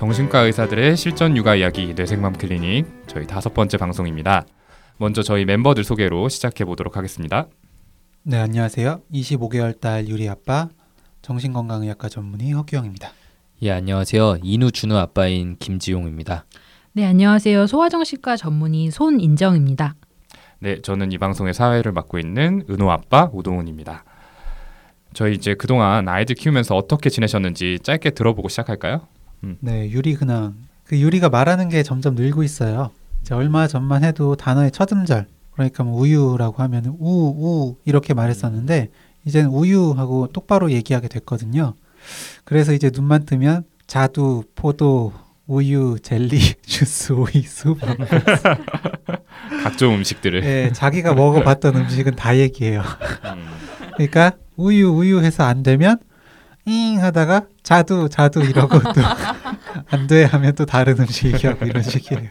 정신과 의사들의 실전 육아 이야기 뇌생맘 클리닉 저희 다섯 번째 방송입니다. 먼저 저희 멤버들 소개로 시작해 보도록 하겠습니다. 네, 안녕하세요. 25개월 딸 유리 아빠 정신건강의학과 전문의 허규영입니다. 예, 안녕하세요. 이누 준우 아빠인 김지용입니다. 네, 안녕하세요. 소아정신과 전문의 손인정입니다. 네, 저는 이 방송의 사회를 맡고 있는 은호 아빠 오동훈입니다. 저희 이제 그동안 아이들 키우면서 어떻게 지내셨는지 짧게 들어보고 시작할까요? 네, 유리 근황. 그 유리가 말하는 게 점점 늘고 있어요. 이제 얼마 전만 해도 단어의 첫 음절, 그러니까 뭐 우유라고 하면 우, 우 이렇게 말했었는데 이제는 우유하고 똑바로 얘기하게 됐거든요. 그래서 이제 눈만 뜨면 자두, 포도, 우유, 젤리, 주스, 오이, 수. 각종 음식들을. 네, 자기가 먹어봤던 음식은 다 얘기해요. 음, 그러니까 우유, 우유 해서 안 되면 잉 하다가 자두, 자두 이러고 또 안 돼 하면 또 다른 음식 얘기하고 이런 식이에요.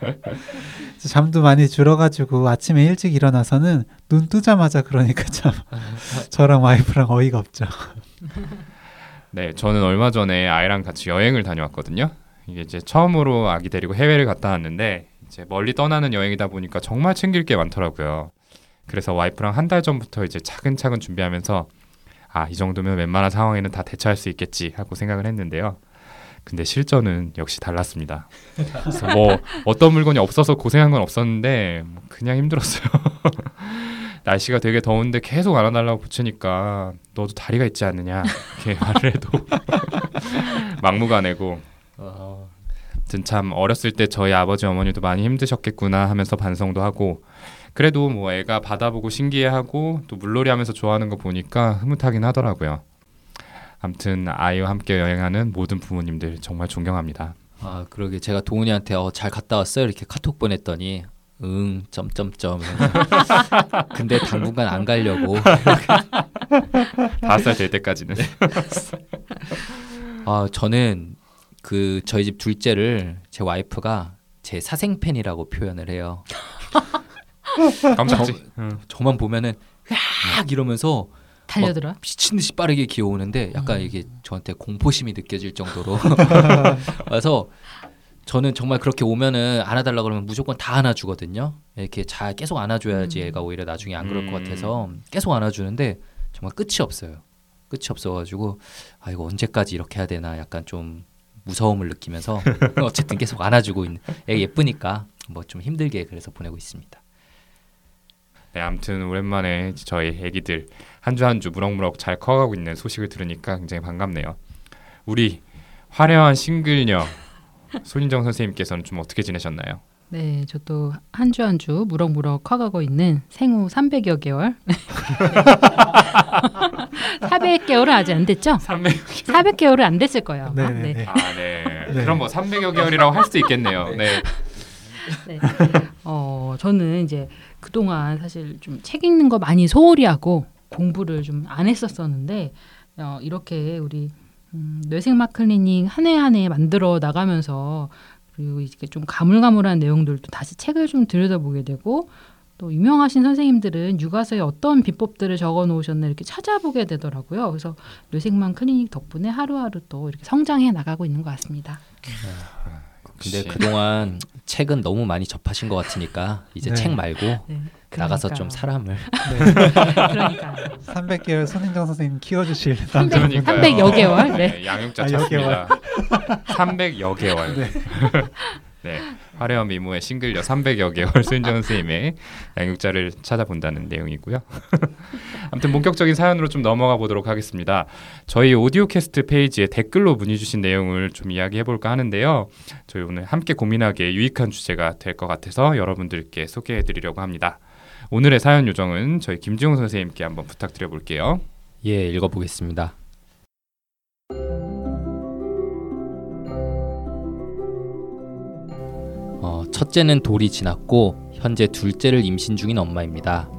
잠도 많이 줄어가지고 아침에 일찍 일어나서는 눈 뜨자마자 그러니까 참 저랑 와이프랑 어이가 없죠. 네, 저는 얼마 전에 아이랑 같이 여행을 다녀왔거든요. 이게 이제 처음으로 아기 데리고 해외를 갔다 왔는데 이제 멀리 떠나는 여행이다 보니까 정말 챙길 게 많더라고요. 그래서 와이프랑 한 달 전부터 이제 차근차근 준비하면서 아, 이 정도면 웬만한 상황에는 다 대처할 수 있겠지 하고 생각을 했는데요. 근데 실전은 역시 달랐습니다. 그래서 뭐 어떤 물건이 없어서 고생한 건 없었는데 뭐 그냥 힘들었어요. 날씨가 되게 더운데 계속 안아달라고 붙이니까 너도 다리가 있지 않느냐 이렇게 말을 해도 막무가내고 어, 아무튼 참 어렸을 때 저희 아버지 어머니도 많이 힘드셨겠구나 하면서 반성도 하고 그래도 뭐 애가 받아보고 신기해하고 또 물놀이 하면서 좋아하는 거 보니까 흐뭇하긴 하더라고요. 아무튼 아이와 함께 여행하는 모든 부모님들 정말 존경합니다. 아, 그러게 제가 도훈이한테 어, 잘 갔다 왔어요 이렇게 카톡 보냈더니 응 점점점. 근데 당분간 안 가려고. 다섯 살 될 때까지는 아, 저는 그 저희 집 둘째를 제 와이프가 제 사생 팬이라고 표현을 해요. 깜짝지. 응. 저만 보면은 으악 이러면서 달려들어. 미친 듯이 빠르게 기어오는데 약간 이게 저한테 공포심이 느껴질 정도로 그래서 저는 정말 그렇게 오면은 안아달라 그러면 무조건 다 안아주거든요. 이렇게 잘 계속 안아줘야지 음. 애가 오히려 나중에 안 그럴 것 음. 같아서 계속 안아주는데 정말 끝이 없어요. 끝이 없어가지고 아 이거 언제까지 이렇게 해야 되나 약간 좀 무서움을 느끼면서 어쨌든 계속 안아주고 있는 애 예쁘니까 뭐 좀 힘들게 그래서 보내고 있습니다. 네, 아무튼 오랜만에 저희 애기들 한 주 한 주 무럭무럭 잘 커가고 있는 소식을 들으니까 굉장히 반갑네요. 우리 화려한 싱글녀 손인정 선생님께서는 좀 어떻게 지내셨나요? 네, 저도 한 주 한 주 무럭무럭 커가고 있는 생후 300여 개월. 400개월은 아직 안 됐죠? 300. 400개월은 안 됐을 거예요. 네, 아, 네, 네. 아, 네. 네. 그럼 뭐 300여 개월이라고 할 수도 있겠네요. 네. 네. 어, 저는 이제 그동안 사실 좀 책 읽는 거 많이 소홀히 하고 공부를 좀 안 했었었는데 어, 이렇게 우리 음, 뇌생막 클리닉 한해 한 해 만들어 나가면서 그리고 이렇게 좀 가물가물한 내용들도 다시 책을 좀 들여다보게 되고 또 유명하신 선생님들은 육아서에 어떤 비법들을 적어 놓으셨나 이렇게 찾아보게 되더라고요. 그래서 뇌생맘 클리닉 덕분에 하루하루 또 이렇게 성장해 나가고 있는 것 같습니다. 근데. 그동안 책은 너무 많이 접하신 것 같으니까 이제 네. 책 말고 네, 나가서 그러니까요. 좀 사람을 네. 그러니까 300개월 손인정 선생님 키워주실 300, 그러니까요. 300 여 개월. 네. 양육자 아, 찾습니다. 300 여 개월. 네. 네. 화려한 미모의 싱글녀 300여 개월 손인정 선생님의 양육자를 찾아본다는 내용이고요. 아무튼 본격적인 사연으로 좀 넘어가 보도록 하겠습니다. 저희 오디오 캐스트 페이지에 댓글로 문의 주신 내용을 좀 이야기해 볼까 하는데요. 저희 오늘 함께 고민하기에 유익한 주제가 될 것 같아서 여러분들께 소개해 드리려고 합니다. 오늘의 사연 요정은 저희 김지용 선생님께 한번 부탁드려 볼게요. 예 읽어 보겠습니다. 첫째는 돌이 지났고 현재 둘째를 임신 중인 엄마입니다.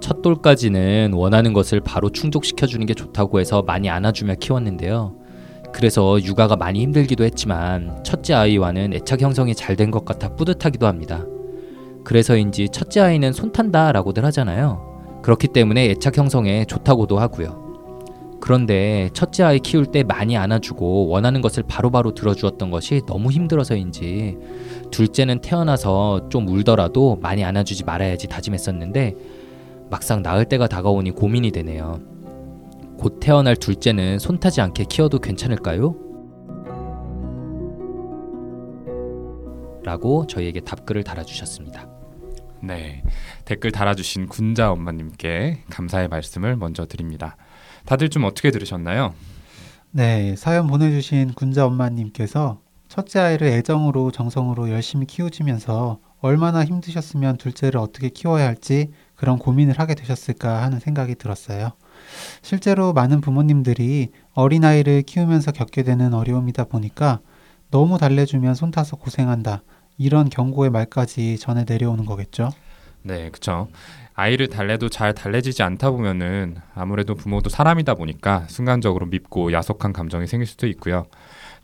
첫 돌까지는 원하는 것을 바로 충족시켜 주는 게 좋다고 해서 많이 안아주며 키웠는데요. 그래서 육아가 많이 힘들기도 했지만 첫째 아이와는 애착 형성이 잘 된 것 같아 뿌듯하기도 합니다. 그래서인지 첫째 아이는 손 탄다 라고들 하잖아요. 그렇기 때문에 애착 형성에 좋다고도 하고요. 그런데 첫째 아이 키울 때 많이 안아주고 원하는 것을 바로바로 들어주었던 것이 너무 힘들어서인지 둘째는 태어나서 좀 울더라도 많이 안아주지 말아야지 다짐했었는데 막상 낳을 때가 다가오니 고민이 되네요. 곧 태어날 둘째는 손 타지 않게 키워도 괜찮을까요? 라고 저희에게 답글을 달아주셨습니다. 네. 댓글 달아주신 군자 엄마님께 감사의 말씀을 먼저 드립니다. 다들 좀 어떻게 들으셨나요? 네, 사연 보내주신 군자 엄마님께서 첫째 아이를 애정으로 정성으로 열심히 키우시면서 얼마나 힘드셨으면 둘째를 어떻게 키워야 할지 그런 고민을 하게 되셨을까 하는 생각이 들었어요. 실제로 많은 부모님들이 어린아이를 키우면서 겪게 되는 어려움이다 보니까 너무 달래주면 손 타서 고생한다. 이런 경고의 말까지 전해 내려오는 거겠죠. 네, 그렇죠. 아이를 달래도 잘 달래지지 않다 보면은 아무래도 부모도 사람이다 보니까 순간적으로 밉고 야속한 감정이 생길 수도 있고요.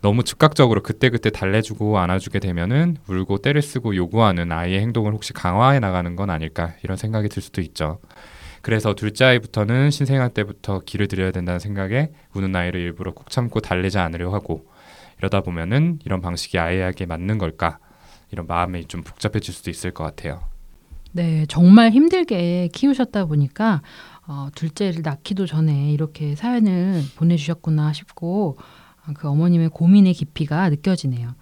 너무 즉각적으로 그때그때 달래주고 안아주게 되면은 울고 때를 쓰고 요구하는 아이의 행동을 혹시 강화해 나가는 건 아닐까 이런 생각이 들 수도 있죠. 그래서 둘째 아이부터는 신생아 때부터 기를 들여야 된다는 생각에 우는 아이를 일부러 꾹 참고 달래지 않으려 하고 이러다 보면은 이런 방식이 아이에게 맞는 걸까 이런 마음이 좀 복잡해질 수도 있을 것 같아요. 네, 정말 힘들게 키우셨다 보니까 어, 둘째를 낳기도 전에 이렇게 사연을 보내주셨구나 싶고 어, 그 어머님의 고민의 깊이가 느껴지네요.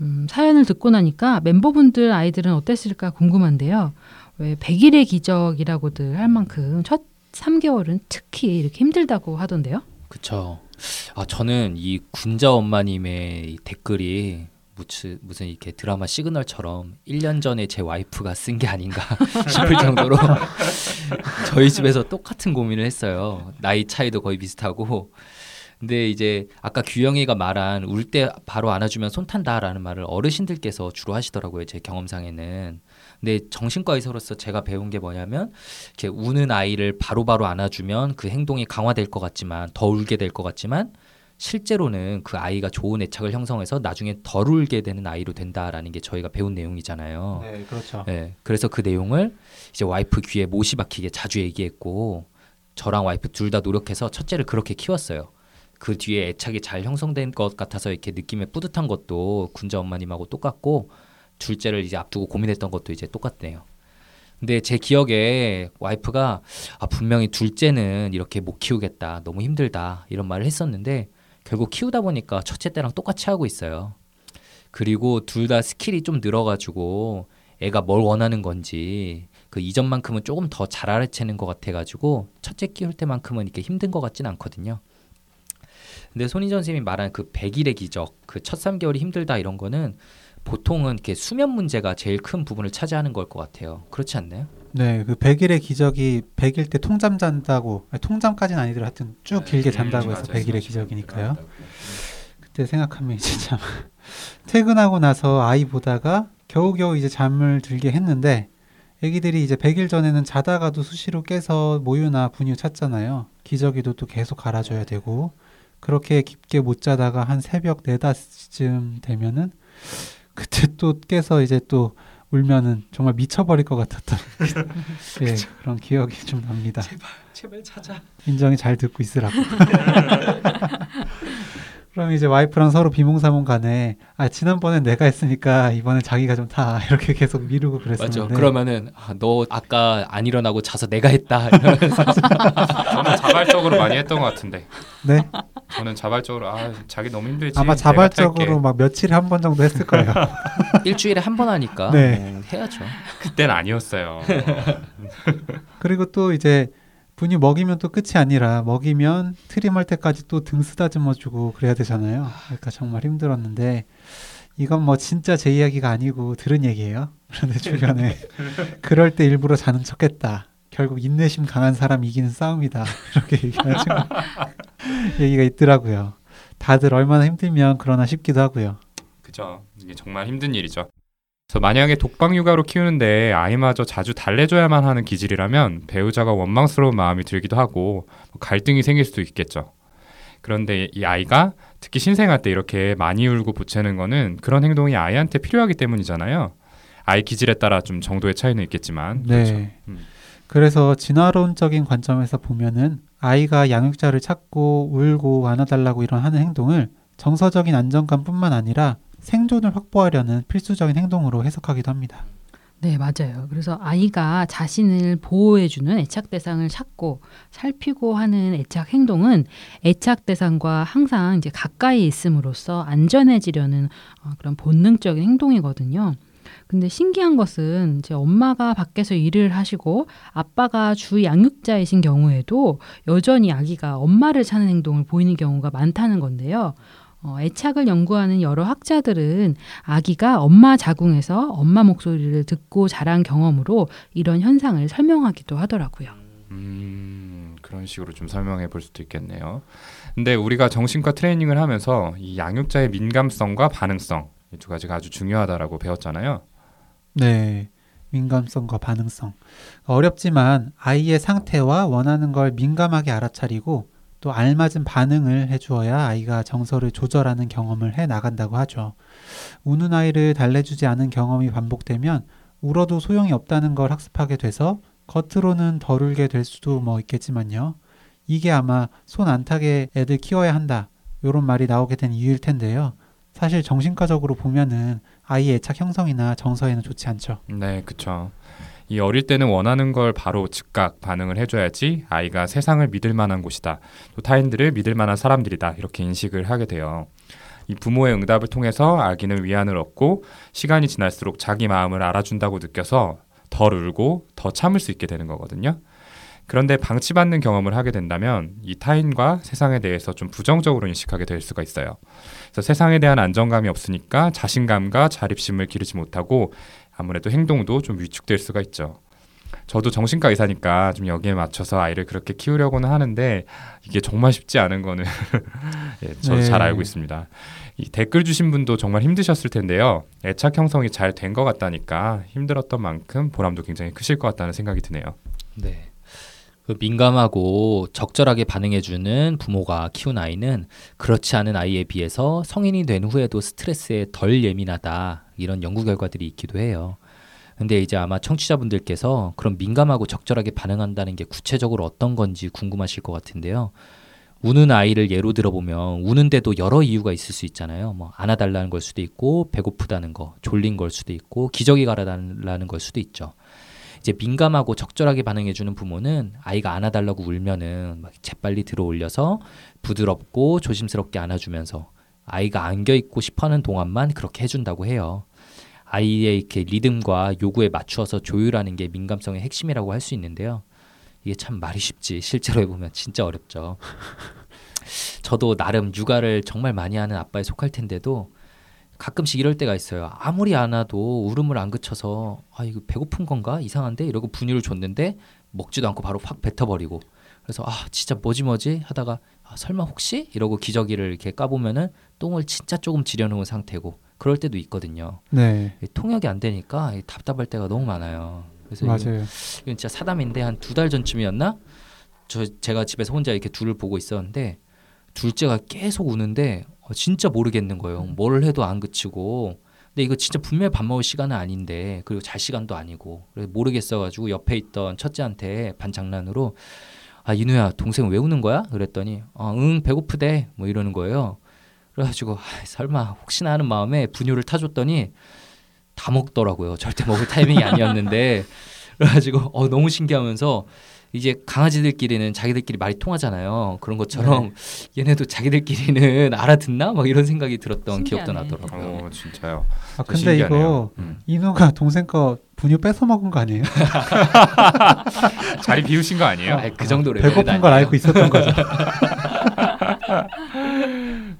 음, 사연을 듣고 나니까 멤버분들 아이들은 어땠을까 궁금한데요. 왜 100일의 기적이라고들 할 만큼 첫 3개월은 특히 이렇게 힘들다고 하던데요. 그쵸. 아 저는 이 군자 엄마님의 이 댓글이 무슨 무슨 이렇게 드라마 시그널처럼 1년 전에 제 와이프가 쓴 게 아닌가 싶을 정도로 저희 집에서 똑같은 고민을 했어요. 나이 차이도 거의 비슷하고. 근데 이제 아까 규영이가 말한 울 때 바로 안아주면 손 탄다라는 말을 어르신들께서 주로 하시더라고요. 제 경험상에는. 근데 정신과 의사로서 제가 배운 게 뭐냐면 이렇게 우는 아이를 바로바로 안아주면 그 행동이 강화될 것 같지만 더 울게 될 것 같지만 실제로는 그 아이가 좋은 애착을 형성해서 나중에 덜 울게 되는 아이로 된다라는 게 저희가 배운 내용이잖아요. 네, 그렇죠. 네, 그래서 그 내용을 이제 와이프 귀에 못이 박히게 자주 얘기했고 저랑 와이프 둘 다 노력해서 첫째를 그렇게 키웠어요. 그 뒤에 애착이 잘 형성된 것 같아서 이렇게 느낌에 뿌듯한 것도 군자 엄마님하고 똑같고 둘째를 이제 앞두고 고민했던 것도 이제 똑같네요. 근데 제 기억에 와이프가 아, 분명히 둘째는 이렇게 못 키우겠다. 너무 힘들다. 이런 말을 했었는데 결국 키우다 보니까 첫째 때랑 똑같이 하고 있어요. 그리고 둘 다 skill이 좀 늘어가지고 애가 뭘 원하는 건지 그 이전만큼은 조금 더 잘 알아채는 것 같아가지고 첫째 키울 때만큼은 이렇게 힘든 것 같진 않거든요. 근데 손희정 선생님이 말한 그 100일의 기적, 그 첫 3개월이 힘들다 이런 거는 보통은 이렇게 수면 문제가 제일 큰 부분을 차지하는 걸 것 같아요. 그렇지 않나요? 네, 그 100일의 기적이 100일 때 통잠 잔다고 아니, 통잠까지는 아니더라도 하여튼 쭉 네, 길게 네, 잔다고. 해서 100일의 기적이니까요. 그때 생각하면 참 퇴근하고 나서 아이 보다가 겨우겨우 이제 잠을 들게 했는데 애기들이 이제 100일 전에는 자다가도 수시로 깨서 모유나 분유 찾잖아요. 기저귀도 또 계속 갈아줘야 되고 그렇게 깊게 못 자다가 한 새벽 4, 5시쯤 되면은 그때 또 깨서 이제 또 울면은 정말 미쳐버릴 것 같았던 예, 그런 기억이 좀 납니다. 제발 찾아. 인정이 잘 듣고 있으라고. 그럼 이제 와이프랑 서로 비몽사몽 간에 아 지난번엔 내가 했으니까 이번엔 자기가 좀타 이렇게 계속 미루고 맞죠. 그랬었는데 그러면은 아, 너 아까 안 일어나고 자서 내가 했다. 이러면서 저는 자발적으로 많이 했던 것 같은데. 네 저는 자발적으로 아 자기 너무 힘들지. 아마 자발적으로. 막 며칠에 한 번 정도 했을 거예요. 일주일에 한 번 하니까 네. 뭐 해야죠. 그땐 아니었어요. 그리고 또 이제 분유 먹이면 또 끝이 아니라 먹이면 트림할 때까지 또 등 쓰다듬어주고 그래야 되잖아요. 그러니까 정말 힘들었는데 이건 뭐 진짜 제 이야기가 아니고 들은 얘기예요. 그런데 주변에 그럴 때 일부러 자는 척했다. 결국 인내심 강한 사람 이기는 싸움이다. 이렇게 얘기하시고 얘기가 있더라고요. 다들 얼마나 힘들면 그러나 싶기도 하고요. 그죠. 이게 정말 힘든 일이죠. 그래서 만약에 독방 육아로 키우는데 아이마저 자주 달래줘야만 하는 기질이라면 배우자가 원망스러운 마음이 들기도 하고 뭐 갈등이 생길 수도 있겠죠. 그런데 이 아이가 특히 신생아 때 이렇게 많이 울고 보채는 거는 그런 행동이 아이한테 필요하기 때문이잖아요. 아이 기질에 따라 좀 정도의 차이는 있겠지만 그렇죠. 네. 음. 그래서 진화론적인 관점에서 보면은 아이가 양육자를 찾고 울고 안아달라고 이런 하는 행동을 정서적인 안정감뿐만 아니라 생존을 확보하려는 필수적인 행동으로 해석하기도 합니다. 네, 맞아요. 그래서 아이가 자신을 보호해주는 애착 대상을 찾고 살피고 하는 애착 행동은 애착 대상과 항상 이제 가까이 있음으로써 안전해지려는 어, 그런 본능적인 행동이거든요. 근데 신기한 것은 이제 엄마가 밖에서 일을 하시고 아빠가 주 양육자이신 경우에도 여전히 아기가 엄마를 찾는 행동을 보이는 경우가 많다는 건데요. 어, 애착을 연구하는 여러 학자들은 아기가 엄마 자궁에서 엄마 목소리를 듣고 자란 경험으로 이런 현상을 설명하기도 하더라고요. 음, 그런 식으로 좀 설명해 볼 수도 있겠네요. 근데 우리가 정신과 트레이닝을 하면서 이 양육자의 민감성과 반응성 이 두 가지가 아주 중요하다라고 배웠잖아요. 네. 민감성과 반응성. 어렵지만 아이의 상태와 원하는 걸 민감하게 알아차리고 또 알맞은 반응을 해주어야 아이가 정서를 조절하는 경험을 해 나간다고 하죠. 우는 아이를 달래주지 않은 경험이 반복되면 울어도 소용이 없다는 걸 학습하게 돼서 겉으로는 덜 울게 될 수도 뭐 있겠지만요. 이게 아마 손 안 타게 애들 키워야 한다. 이런 말이 나오게 된 이유일 텐데요. 사실 정신과적으로 보면은 아이의 애착 형성이나 정서에는 좋지 않죠. 네, 그쵸. 이 어릴 때는 원하는 걸 바로 즉각 반응을 해줘야지 아이가 세상을 믿을 만한 곳이다. 또 타인들을 믿을 만한 사람들이다. 이렇게 인식을 하게 돼요. 이 부모의 응답을 통해서 아기는 위안을 얻고 시간이 지날수록 자기 마음을 알아준다고 느껴서 덜 울고 더 참을 수 있게 되는 거거든요. 그런데 방치받는 경험을 하게 된다면 이 타인과 세상에 대해서 좀 부정적으로 인식하게 될 수가 있어요. 그래서 세상에 대한 안정감이 없으니까 자신감과 자립심을 기르지 못하고 아무래도 행동도 좀 위축될 수가 있죠. 저도 정신과 의사니까 좀 여기에 맞춰서 아이를 그렇게 키우려고는 하는데 이게 정말 쉽지 않은 거는 예, 저도 네. 잘 알고 있습니다. 이 댓글 주신 분도 정말 힘드셨을 텐데요. 애착 형성이 잘 된 것 같다니까 힘들었던 만큼 보람도 굉장히 크실 것 같다는 생각이 드네요. 네. 그 민감하고 적절하게 반응해주는 부모가 키운 아이는 그렇지 않은 아이에 비해서 성인이 된 후에도 스트레스에 덜 예민하다 이런 연구 결과들이 있기도 해요. 근데 이제 아마 청취자분들께서 그런 민감하고 적절하게 반응한다는 게 구체적으로 어떤 건지 궁금하실 것 같은데요. 우는 아이를 예로 들어보면 우는데도 여러 이유가 있을 수 있잖아요. 뭐 안아달라는 걸 수도 있고 배고프다는 거, 졸린 걸 수도 있고 기저귀 갈아달라는 걸 수도 있죠. 이제 민감하고 적절하게 반응해주는 부모는 아이가 안아달라고 울면은 막 재빨리 들어올려서 부드럽고 조심스럽게 안아주면서 아이가 안겨 있고 싶어하는 동안만 그렇게 해준다고 해요. 아이의 이렇게 리듬과 요구에 맞추어서 조율하는 게 민감성의 핵심이라고 할 수 있는데요. 이게 참 말이 쉽지 실제로 해보면 진짜 어렵죠. 저도 나름 육아를 정말 많이 하는 아빠에 속할 텐데도 가끔씩 이럴 때가 있어요. 아무리 안 와도 울음을 안 그쳐서 아 이거 배고픈 건가 이상한데 이러고 분유를 줬는데 먹지도 않고 바로 확 뱉어버리고 그래서 아 진짜 뭐지 뭐지 하다가 아, 설마 혹시 이러고 기저귀를 이렇게 까보면은 똥을 진짜 조금 지려놓은 상태고 그럴 때도 있거든요. 네. 이 통역이 안 되니까 이 답답할 때가 너무 많아요. 그래서 맞아요. 이건 진짜 사담인데 한 두 달 전쯤이었나? 저 제가 집에서 혼자 이렇게 둘을 보고 있었는데 둘째가 계속 우는데 어, 진짜 모르겠는 거예요. 뭘 해도 안 그치고. 근데 이거 진짜 분명히 밥 먹을 시간은 아닌데 그리고 잘 시간도 아니고 그래서 모르겠어가지고 옆에 있던 첫째한테 반 장난으로 아 이누야 동생 왜 우는 거야? 그랬더니 어, 응 배고프대 뭐 이러는 거예요. 그래가지고 아, 설마 혹시나 하는 마음에 분유를 타줬더니 다 먹더라고요. 절대 먹을 타이밍이 아니었는데 그래가지고 어, 너무 신기하면서 이제 강아지들끼리는 자기들끼리 말이 통하잖아요. 그런 것처럼 얘네도 자기들끼리는 알아듣나? 막 이런 생각이 들었던 기억도 신기하네. 나더라고요. 어, 진짜요. 아 근데 신기하네요. 이거 음. 인우가 동생 거 분유 뺏어 먹은 거 아니에요? 자리 비우신 거 아니에요? 아이, 그 정도 레벨은 배고픈 걸 아니에요. 알고 있었던 거죠.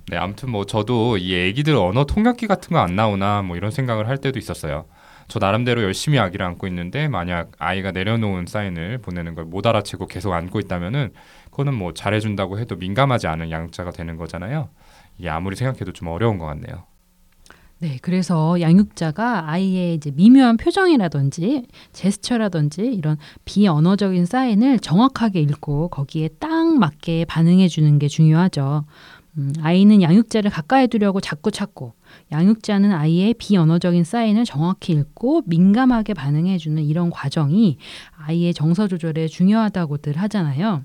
네, 아무튼 뭐 저도 이 애기들 언어 통역기 같은 거 안 나오나 뭐 이런 생각을 할 때도 있었어요. 저 나름대로 열심히 아기를 안고 있는데 만약 아이가 내려놓은 사인을 보내는 걸 못 알아채고 계속 안고 있다면은 그거는 뭐 잘해준다고 해도 민감하지 않은 양자가 되는 거잖아요. 이게 아무리 생각해도 좀 어려운 것 같네요. 네, 그래서 양육자가 아이의 이제 미묘한 표정이라든지 제스처라든지 이런 비언어적인 사인을 정확하게 읽고 거기에 딱 맞게 반응해 주는 게 중요하죠. 음, 아이는 양육자를 가까이 두려고 자꾸 찾고 양육자는 아이의 비언어적인 사인을 정확히 읽고 민감하게 반응해주는 이런 과정이 아이의 정서 조절에 중요하다고들 하잖아요.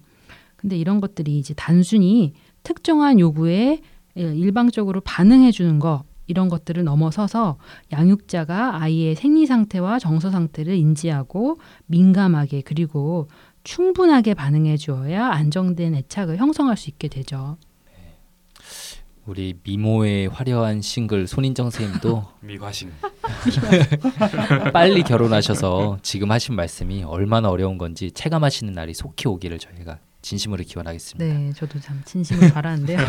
근데 이런 것들이 이제 단순히 특정한 요구에 일방적으로 반응해주는 거 이런 것들을 넘어서서 양육자가 아이의 생리 상태와 정서 상태를 인지하고 민감하게 그리고 충분하게 반응해 주어야 안정된 애착을 형성할 수 있게 되죠. 우리 미모의 화려한 싱글 손인정 선생님도 미과신. 빨리 결혼하셔서 지금 하신 말씀이 얼마나 어려운 건지 체감하시는 날이 속히 오기를 저희가 진심으로 기원하겠습니다. 네, 저도 참 진심으로 바라는데요.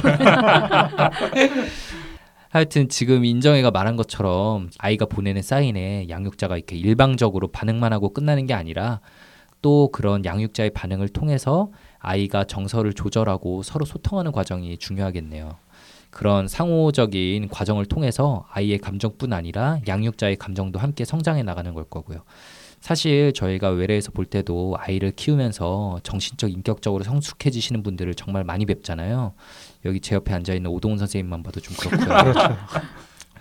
하여튼 지금 인정이가 말한 것처럼 아이가 보내는 사인에 양육자가 이렇게 일방적으로 반응만 하고 끝나는 게 아니라 또 그런 양육자의 반응을 통해서 아이가 정서를 조절하고 서로 소통하는 과정이 중요하겠네요. 그런 상호적인 과정을 통해서 아이의 감정뿐 아니라 양육자의 감정도 함께 성장해 나가는 걸 거고요. 사실 저희가 외래에서 볼 때도 아이를 키우면서 정신적 인격적으로 성숙해지시는 분들을 정말 많이 뵙잖아요. 여기 제 옆에 앉아 있는 오동훈 선생님만 봐도 좀 그렇고요. 그렇죠.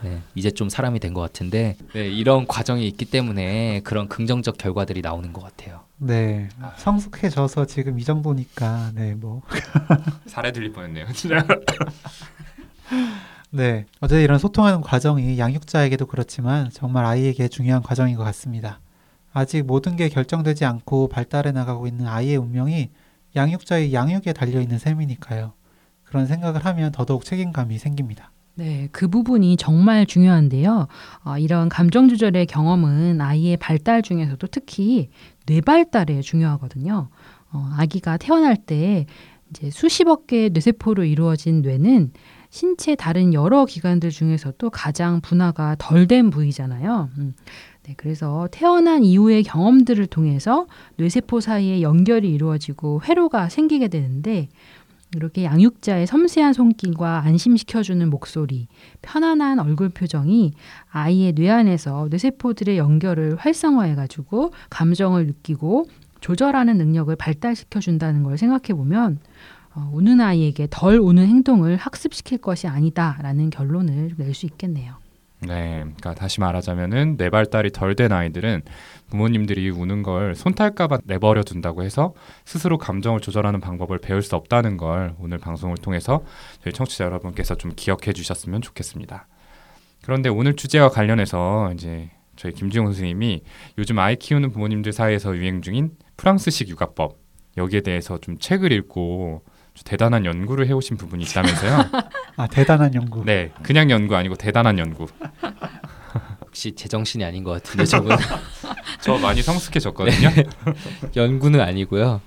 네, 이제 좀 사람이 된 것 같은데 네, 이런 과정이 있기 때문에 그런 긍정적 결과들이 나오는 것 같아요. 네. 성숙해져서 지금 이 정도니까 네, 뭐 살해 들릴 뻔했네요. 진짜. 네. 어제 이런 소통하는 과정이 양육자에게도 그렇지만 정말 아이에게 중요한 과정인 것 같습니다. 아직 모든 게 결정되지 않고 발달해 나가고 있는 아이의 운명이 양육자의 양육에 달려 있는 셈이니까요. 그런 생각을 하면 더더욱 책임감이 생깁니다. 네, 그 부분이 정말 중요한데요. 어, 이런 감정 조절의 경험은 아이의 발달 중에서도 특히 뇌 발달에 중요하거든요. 어, 아기가 태어날 때 이제 수십억 개의 뇌세포로 이루어진 뇌는 신체 다른 여러 기관들 중에서도 가장 분화가 덜 된 부위잖아요. 음. 네, 그래서 태어난 이후의 경험들을 통해서 뇌세포 사이에 연결이 이루어지고 회로가 생기게 되는데 이렇게 양육자의 섬세한 손길과 안심시켜주는 목소리, 편안한 얼굴 표정이 아이의 뇌 안에서 뇌세포들의 연결을 활성화해가지고 감정을 느끼고 조절하는 능력을 발달시켜준다는 걸 생각해보면 어, 우는 아이에게 덜 우는 행동을 학습시킬 것이 아니다라는 결론을 낼 수 있겠네요. 네, 그러니까 다시 말하자면은 뇌 발달이 덜 된 아이들은 부모님들이 우는 걸 손탈까봐 내버려 둔다고 해서 스스로 감정을 조절하는 방법을 배울 수 없다는 걸 오늘 방송을 통해서 저희 청취자 여러분께서 좀 기억해 주셨으면 좋겠습니다. 그런데 오늘 주제와 관련해서 이제 저희 김지용 선생님이 요즘 아이 키우는 부모님들 사이에서 유행 중인 프랑스식 육아법 여기에 대해서 좀 책을 읽고 대단한 연구를 해오신 부분이 있다면서요? 아 대단한 연구. 네, 그냥 연구 아니고 대단한 연구. 역시 제정신이 아닌 것 같은데 저분 저 많이 성숙해졌거든요. 연구는 아니고요.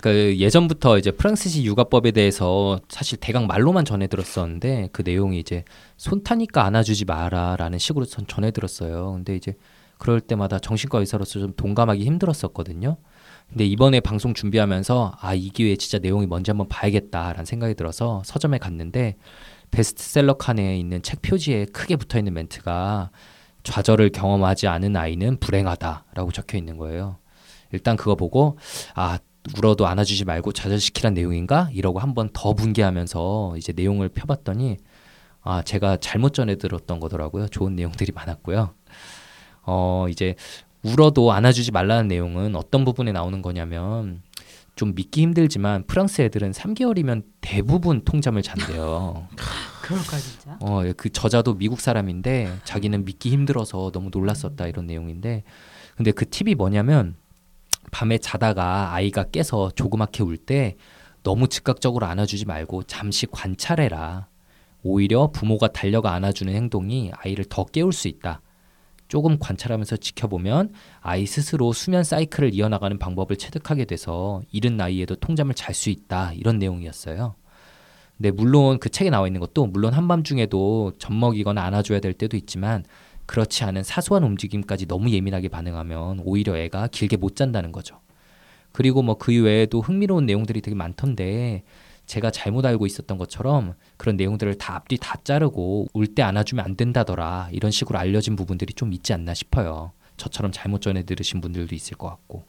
그 예전부터 이제 프랑스식 육아법에 대해서 사실 대강 말로만 전해 들었었는데 그 내용이 이제 손 타니까 안아주지 마라라는 식으로 전 전해 들었어요. 근데 이제 그럴 때마다 정신과 의사로서 좀 동감하기 힘들었었거든요. 근데 이번에 방송 준비하면서 아 이 기회에 진짜 내용이 뭔지 한번 봐야겠다라는 생각이 들어서 서점에 갔는데 베스트셀러 칸에 있는 책 표지에 크게 붙어 있는 멘트가 좌절을 경험하지 않은 아이는 불행하다라고 적혀 있는 거예요. 일단 그거 보고 아 울어도 안아주지 말고 좌절시키란 내용인가 이러고 한번 더 분개하면서 이제 내용을 펴봤더니 아 제가 잘못 전해 들었던 거더라고요. 좋은 내용들이 많았고요. 어 이제 울어도 안아주지 말라는 내용은 어떤 부분에 나오는 거냐면 좀 믿기 힘들지만 프랑스 애들은 3개월이면 대부분 통잠을 잔대요. 그럴까 진짜? 어, 그 저자도 미국 사람인데 자기는 믿기 힘들어서 너무 놀랐었다 이런 내용인데 근데 그 팁이 뭐냐면 밤에 자다가 아이가 깨서 조그맣게 울 때 너무 즉각적으로 안아주지 말고 잠시 관찰해라. 오히려 부모가 달려가 안아주는 행동이 아이를 더 깨울 수 있다. 조금 관찰하면서 지켜보면 아이 스스로 수면 사이클을 이어나가는 방법을 체득하게 돼서 이른 나이에도 통잠을 잘 수 있다 이런 내용이었어요. 근데 물론 그 책에 나와 있는 것도 물론 한밤중에도 젖먹이거나 안아줘야 될 때도 있지만 그렇지 않은 사소한 움직임까지 너무 예민하게 반응하면 오히려 애가 길게 못 잔다는 거죠. 그리고 뭐 그 외에도 흥미로운 내용들이 되게 많던데 제가 잘못 알고 있었던 것처럼 그런 내용들을 다 앞뒤 다 자르고 울 때 안아주면 안 된다더라 이런 식으로 알려진 부분들이 좀 있지 않나 싶어요. 저처럼 잘못 전해 들으신 분들도 있을 것 같고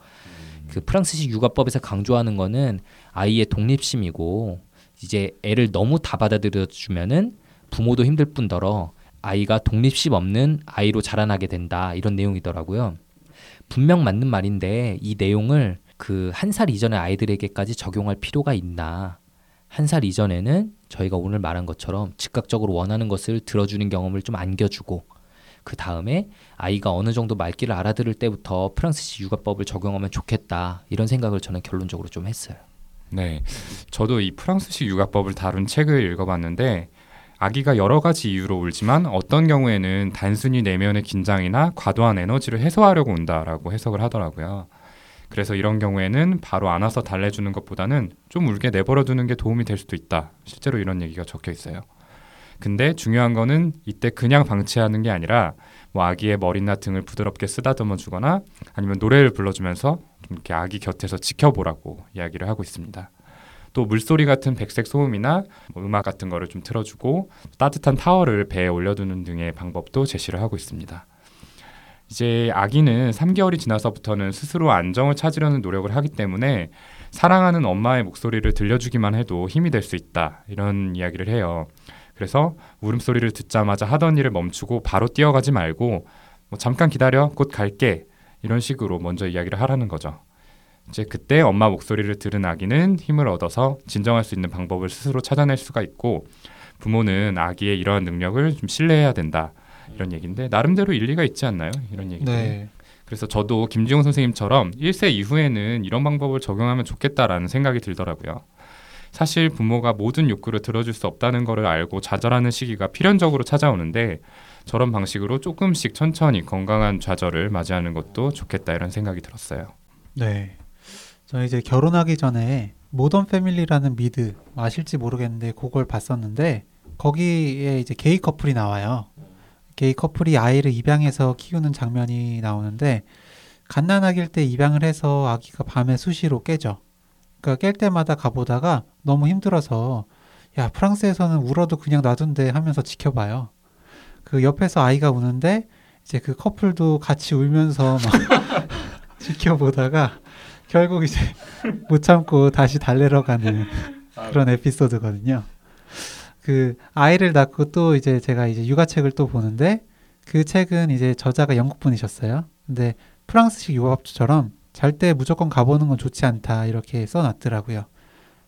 그 프랑스식 육아법에서 강조하는 거는 아이의 독립심이고 이제 애를 너무 다 받아들여 주면은 부모도 힘들 뿐더러 아이가 독립심 없는 아이로 자라나게 된다 이런 내용이더라고요. 분명 맞는 말인데 이 내용을 그 한 살 이전의 아이들에게까지 적용할 필요가 있나? 한 살 이전에는 저희가 오늘 말한 것처럼 즉각적으로 원하는 것을 들어주는 경험을 좀 안겨주고 그 다음에 아이가 어느 정도 말귀를 알아들을 때부터 프랑스식 육아법을 적용하면 좋겠다 이런 생각을 저는 결론적으로 좀 했어요. 네, 저도 이 프랑스식 육아법을 다룬 책을 읽어봤는데 아기가 여러 가지 이유로 울지만 어떤 경우에는 단순히 내면의 긴장이나 과도한 에너지를 해소하려고 운다라고 해석을 하더라고요. 그래서 이런 경우에는 바로 안아서 달래주는 것보다는 좀 울게 내버려 두는 게 도움이 될 수도 있다. 실제로 이런 얘기가 적혀 있어요. 근데 중요한 거는 이때 그냥 방치하는 게 아니라 뭐 아기의 머리나 등을 부드럽게 쓰다듬어 주거나 아니면 노래를 불러주면서 좀 이렇게 아기 곁에서 지켜보라고 이야기를 하고 있습니다. 또 물소리 같은 백색 소음이나 뭐 음악 같은 거를 좀 틀어주고 따뜻한 타월을 배에 올려두는 등의 방법도 제시를 하고 있습니다. 이제 아기는 3개월이 지나서부터는 스스로 안정을 찾으려는 노력을 하기 때문에 사랑하는 엄마의 목소리를 들려주기만 해도 힘이 될 수 있다 이런 이야기를 해요. 그래서 울음소리를 듣자마자 하던 일을 멈추고 바로 뛰어가지 말고 뭐 잠깐 기다려 곧 갈게 이런 식으로 먼저 이야기를 하라는 거죠. 이제 그때 엄마 목소리를 들은 아기는 힘을 얻어서 진정할 수 있는 방법을 스스로 찾아낼 수가 있고 부모는 아기의 이러한 능력을 좀 신뢰해야 된다 이런 얘기인데 나름대로 일리가 있지 않나요? 이런 얘기. 네. 그래서 저도 김지용 선생님처럼 1세 이후에는 이런 방법을 적용하면 좋겠다라는 생각이 들더라고요. 사실 부모가 모든 욕구를 들어줄 수 없다는 것을 알고 좌절하는 시기가 필연적으로 찾아오는데 저런 방식으로 조금씩 천천히 건강한 좌절을 맞이하는 것도 좋겠다 이런 생각이 들었어요. 네. 저 이제 결혼하기 전에 모던 패밀리라는 미드 아실지 모르겠는데 그걸 봤었는데 거기에 이제 게이 커플이 나와요. 게이 커플이 아이를 입양해서 키우는 장면이 나오는데 갓난아기일 때 입양을 해서 아기가 밤에 수시로 깨져. 그러니까 깰 때마다 가보다가 너무 힘들어서 야 프랑스에서는 울어도 그냥 놔둔대 하면서 지켜봐요. 그 옆에서 아이가 우는데 이제 그 커플도 같이 울면서 막 지켜보다가 결국 이제 못 참고 다시 달래러 가는 그런 에피소드거든요. 그 아이를 낳고 또 이제 제가 이제 육아책을 또 보는데 그 책은 이제 저자가 영국 분이셨어요. 근데 프랑스식 육아법처럼 잘 때 무조건 가보는 건 좋지 않다 이렇게 써놨더라고요.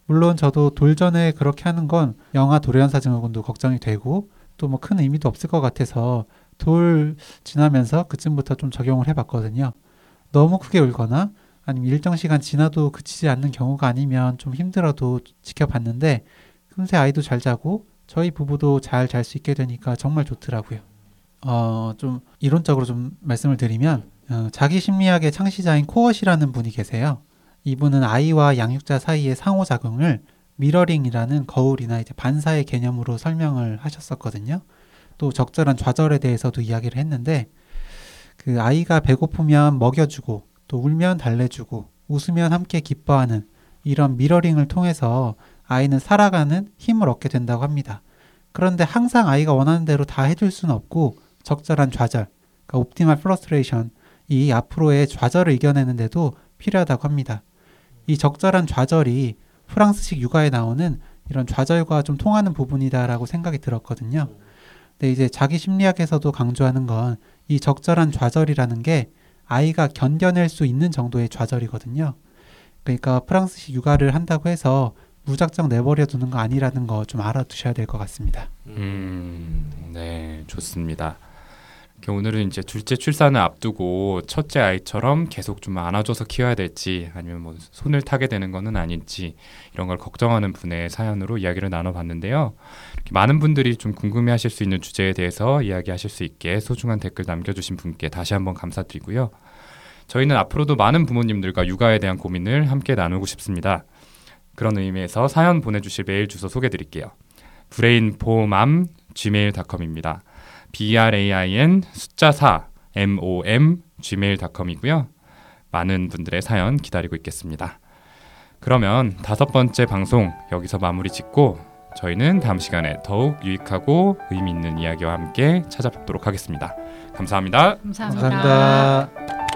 물론 저도 돌전에 그렇게 하는 건 영아 돌연사 증후군도 걱정이 되고 또 뭐 큰 의미도 없을 것 같아서 돌 지나면서 그쯤부터 좀 적용을 해봤거든요. 너무 크게 울거나 아니면 일정 시간 지나도 그치지 않는 경우가 아니면 좀 힘들어도 지켜봤는데 금세 아이도 잘 자고 저희 부부도 잘 잘 수 있게 되니까 정말 좋더라고요. 어, 좀 이론적으로 좀 말씀을 드리면 어, 자기 심리학의 창시자인 코엇이라는 분이 계세요. 이분은 아이와 양육자 사이의 상호작용을 mirroring이라는 거울이나 이제 반사의 개념으로 설명을 하셨었거든요. 또 적절한 좌절에 대해서도 이야기를 했는데 그 아이가 배고프면 먹여주고 또 울면 달래주고 웃으면 함께 기뻐하는 이런 mirroring을 통해서 아이는 살아가는 힘을 얻게 된다고 합니다. 그런데 항상 아이가 원하는 대로 다 해줄 수는 없고 적절한 좌절, 그러니까 optimal frustration, 이 앞으로의 좌절을 이겨내는데도 필요하다고 합니다. 이 적절한 좌절이 프랑스식 육아에 나오는 이런 좌절과 좀 통하는 부분이다라고 생각이 들었거든요. 근데 이제 자기 심리학에서도 강조하는 건 이 적절한 좌절이라는 게 아이가 견뎌낼 수 있는 정도의 좌절이거든요. 그러니까 프랑스식 육아를 한다고 해서 무작정 내버려 두는 거 아니라는 거 좀 알아두셔야 될 것 같습니다. 음, 네, 좋습니다. 오늘은 이제 둘째 출산을 앞두고 첫째 아이처럼 계속 좀 안아줘서 키워야 될지 아니면 뭐 손을 타게 되는 거는 아닌지 이런 걸 걱정하는 분의 사연으로 이야기를 나눠봤는데요. 많은 분들이 좀 궁금해하실 수 있는 주제에 대해서 이야기하실 수 있게 소중한 댓글 남겨주신 분께 다시 한번 감사드리고요. 저희는 앞으로도 많은 부모님들과 육아에 대한 고민을 함께 나누고 싶습니다. 그런 의미에서 사연 보내주실 메일 주소 소개드릴게요. 브레인포맘 gmail.com입니다. b r a i n 숫자 4 m o m gmail.com이고요. 많은 분들의 사연 기다리고 있겠습니다. 그러면 다섯 번째 방송 여기서 마무리 짓고 저희는 다음 시간에 더욱 유익하고 의미 있는 이야기와 함께 찾아뵙도록 하겠습니다. 감사합니다. 감사합니다. 감사합니다.